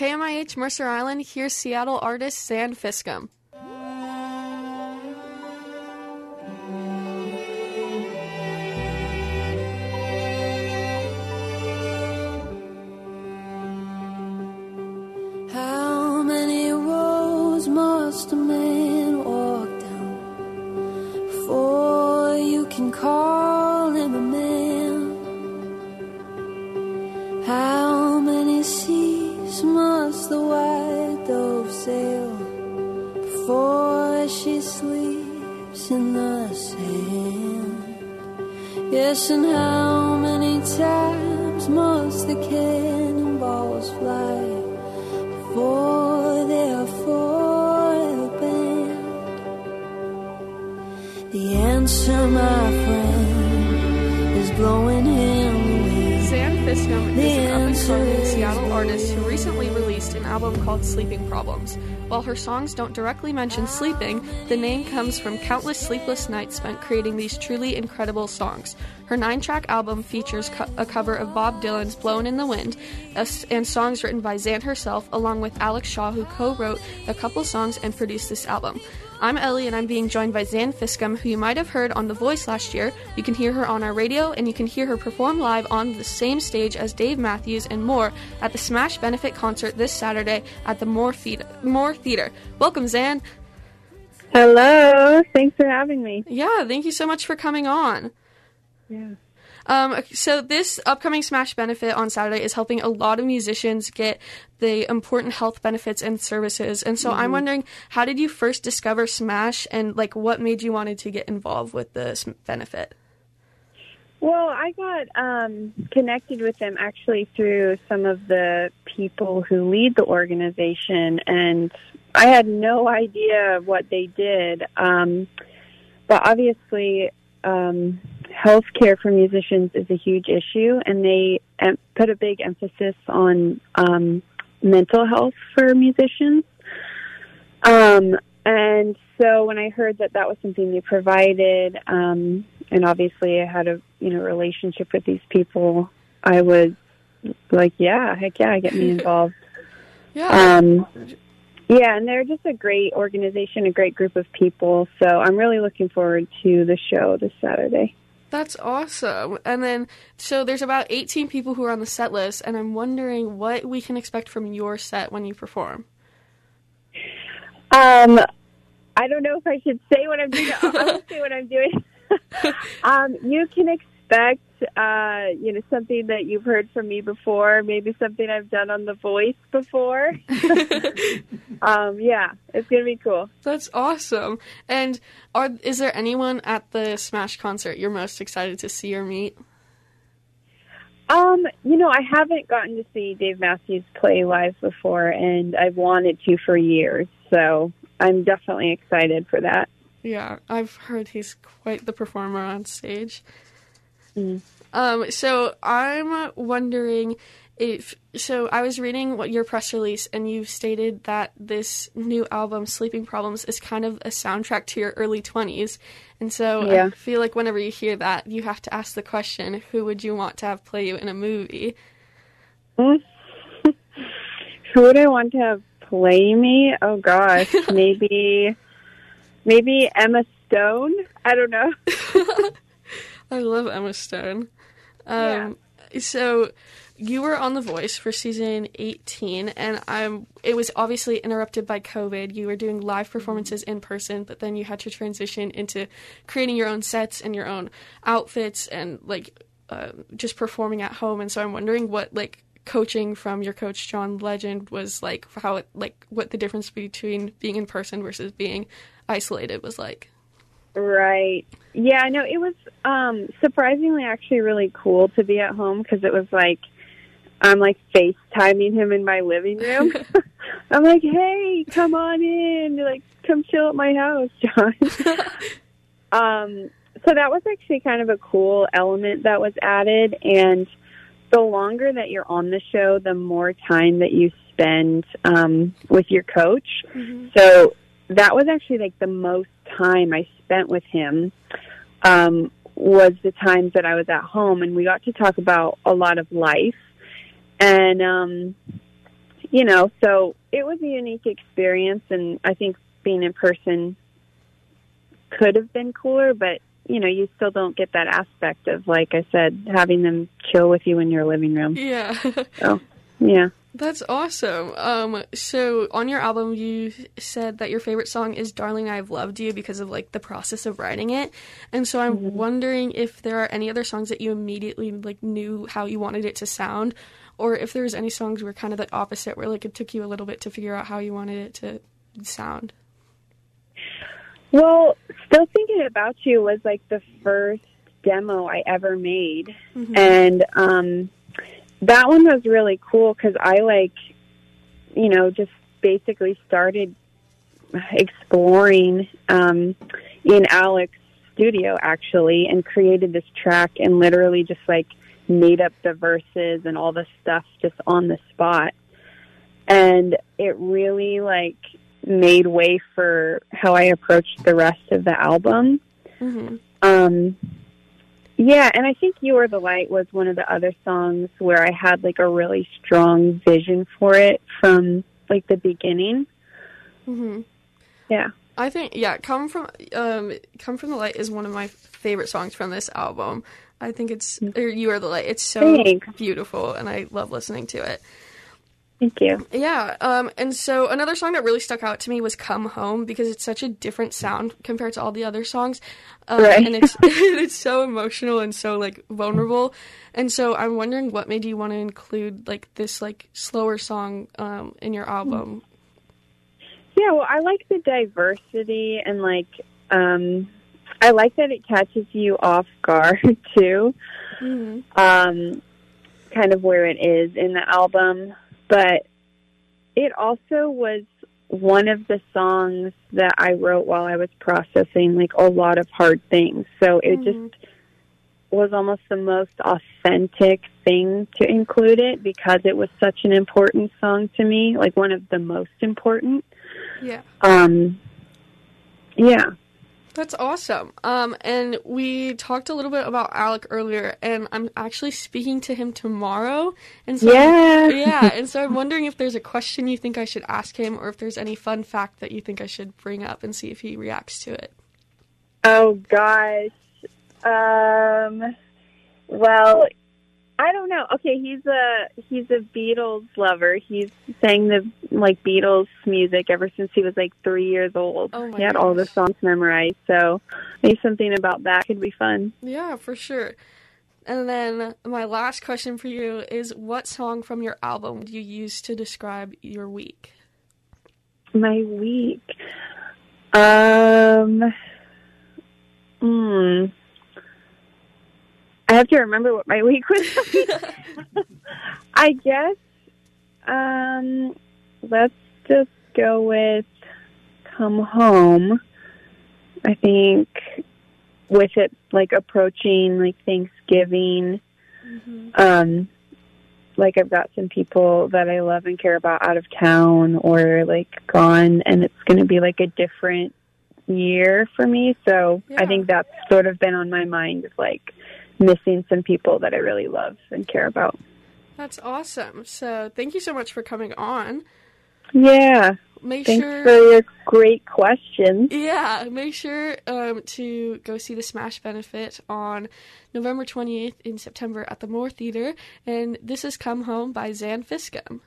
KMIH Mercer Island, here's Seattle artist Zan Fiskum. In the sand? Yes, and how many times must the cannonballs fly? before for their foil band. The answer, my friend, is blowing in Zan Fiskum is an up and coming Seattle artist who recently released an album called Sleeping Problems. While her songs don't directly mention sleeping, the name comes from countless sleepless nights spent creating these truly incredible songs. Her nine track album features co- a cover of Bob Dylan's Blown in the Wind s- and songs written by Zan herself, along with Alex Shaw, who co wrote a couple songs and produced this album. I'm Ellie, and I'm being joined by Zan Fiskum, who you might have heard on The Voice last year. You can hear her on our radio, and you can hear her perform live on the same stage as Dave Matthews and more at the Smash Benefit concert this Saturday at the Moore Theater. Moore Theater. Welcome, Zan. Hello. Thanks for having me. Yeah, thank you so much for coming on. Yeah. Um, so this upcoming Smash benefit on Saturday is helping a lot of musicians get the important health benefits and services. And so I'm wondering, how did you first discover Smash, and like what made you wanted to get involved with this benefit? Well, I got um, connected with them actually through some of the people who lead the organization, and I had no idea what they did. Um, but obviously, um, health care for musicians is a huge issue, and they em- put a big emphasis on um, mental health for musicians. Um, and so when I heard that that was something they provided, um, and obviously I had a you know relationship with these people, I was like, yeah, heck yeah, get me involved. Yeah. Um, yeah, and they're just a great organization, a great group of people. So I'm really looking forward to the show this Saturday. That's awesome. And then, so there's about 18 people who are on the set list, and I'm wondering what we can expect from your set when you perform. Um, I don't know if I should say what I'm doing. I won't say what I'm doing. um, you can expect, uh, you know, something that you've heard from me before, maybe something I've done on The Voice before. um, yeah, it's gonna be cool. That's awesome. And are is there anyone at the Smash concert you're most excited to see or meet? Um, you know, I haven't gotten to see Dave Matthews play live before, and I've wanted to for years. So I'm definitely excited for that. Yeah, I've heard he's quite the performer on stage. Mm. Um, so I'm wondering if so I was reading what your press release and you stated that this new album Sleeping Problems is kind of a soundtrack to your early 20s. And so I feel like whenever you hear that, you have to ask the question, who would you want to have play you in a movie? Who would I want to have play me? Oh gosh, maybe, maybe Emma Stone. I don't know. I love Emma Stone. Um, So you were on The Voice for season 18, and um, it was obviously interrupted by COVID. You were doing live performances in person, but then you had to transition into creating your own sets and your own outfits and like uh, just performing at home. And so I'm wondering what like coaching from your coach John Legend was like, how it like what the difference between being in person versus being isolated was like. Right. Yeah, no, it was um surprisingly actually really cool to be at home because it was like I'm like FaceTiming him in my living room. I'm like, "Hey, come on in. Like come chill at my house, John." um so that was actually kind of a cool element that was added and the longer that you're on the show, the more time that you spend um with your coach. So that was actually like the most time I spent with him um, was the times that I was at home, and we got to talk about a lot of life. And um, you know, so it was a unique experience, and I think being in person could have been cooler, but you know, you still don't get that aspect of, like I said, having them chill with you in your living room. Yeah. So, yeah. That's awesome. Um, so on your album, you said that your favorite song is "Darling, I've Loved You" because of like the process of writing it, and so I'm Mm-hmm. wondering if there are any other songs that you immediately like knew how you wanted it to sound, or if there's any songs were kind of the opposite, where like it took you a little bit to figure out how you wanted it to sound. Well, Still Thinking About You was like the first demo I ever made. And um, that one was really cool because I like, you know, just basically started exploring um, in Alex's studio actually and created this track and literally just like made up the verses and all the stuff just on the spot. And it really like made way for how I approached the rest of the album. hmm Um, yeah, and I think "You Are the Light" was one of the other songs where I had like a really strong vision for it from like the beginning. hmm Yeah. I think yeah, "Come from um, Come from the Light" is one of my favorite songs from this album. I think it's or "You Are the Light." It's so Thanks. beautiful, and I love listening to it. Thank you. Yeah, um, and so another song that really stuck out to me was "Come Home" because it's such a different sound compared to all the other songs, um, Right. and it's it's so emotional and so like vulnerable, and so I'm wondering what made you want to include like this like slower song um, in your album. Yeah, well, I like the diversity and like um I like that it catches you off guard too. Mhm. Um kind of where it is in the album, but it also was one of the songs that I wrote while I was processing like a lot of hard things. So it Mhm. just was almost the most authentic thing to include it because it was such an important song to me, like one of the most important. Yeah. Um, yeah. That's awesome. Um, and we talked a little bit about Alec earlier, and I'm actually speaking to him tomorrow. And so Yeah. yeah, and so I'm wondering if there's a question you think I should ask him, or if there's any fun fact that you think I should bring up and see if he reacts to it. Oh gosh. Um. Well, I don't know. Okay, he's a he's a Beatles lover. He's sang the like Beatles music ever since he was like three years old. Oh my he had all the songs memorized. So maybe something about that could be fun. Yeah, for sure. And then my last question for you is what song from your album do you use to describe your week? My week. Um. Hmm. I have to remember what my week was. I guess. Um. Let's just go with "Come Home." I think with it like approaching like Thanksgiving. Um like I've got some people that I love and care about out of town or like gone and it's going to be like a different year for me. So Yeah. I think that's sort of been on my mind of like missing some people that I really love and care about. That's awesome. So thank you so much for coming on. Yeah. Make Thanks sure for your great questions. Yeah, make sure um, to go see the Smash Benefit on November 28th in September at the Moore Theater. And this is Come Home by Zan Fiskum.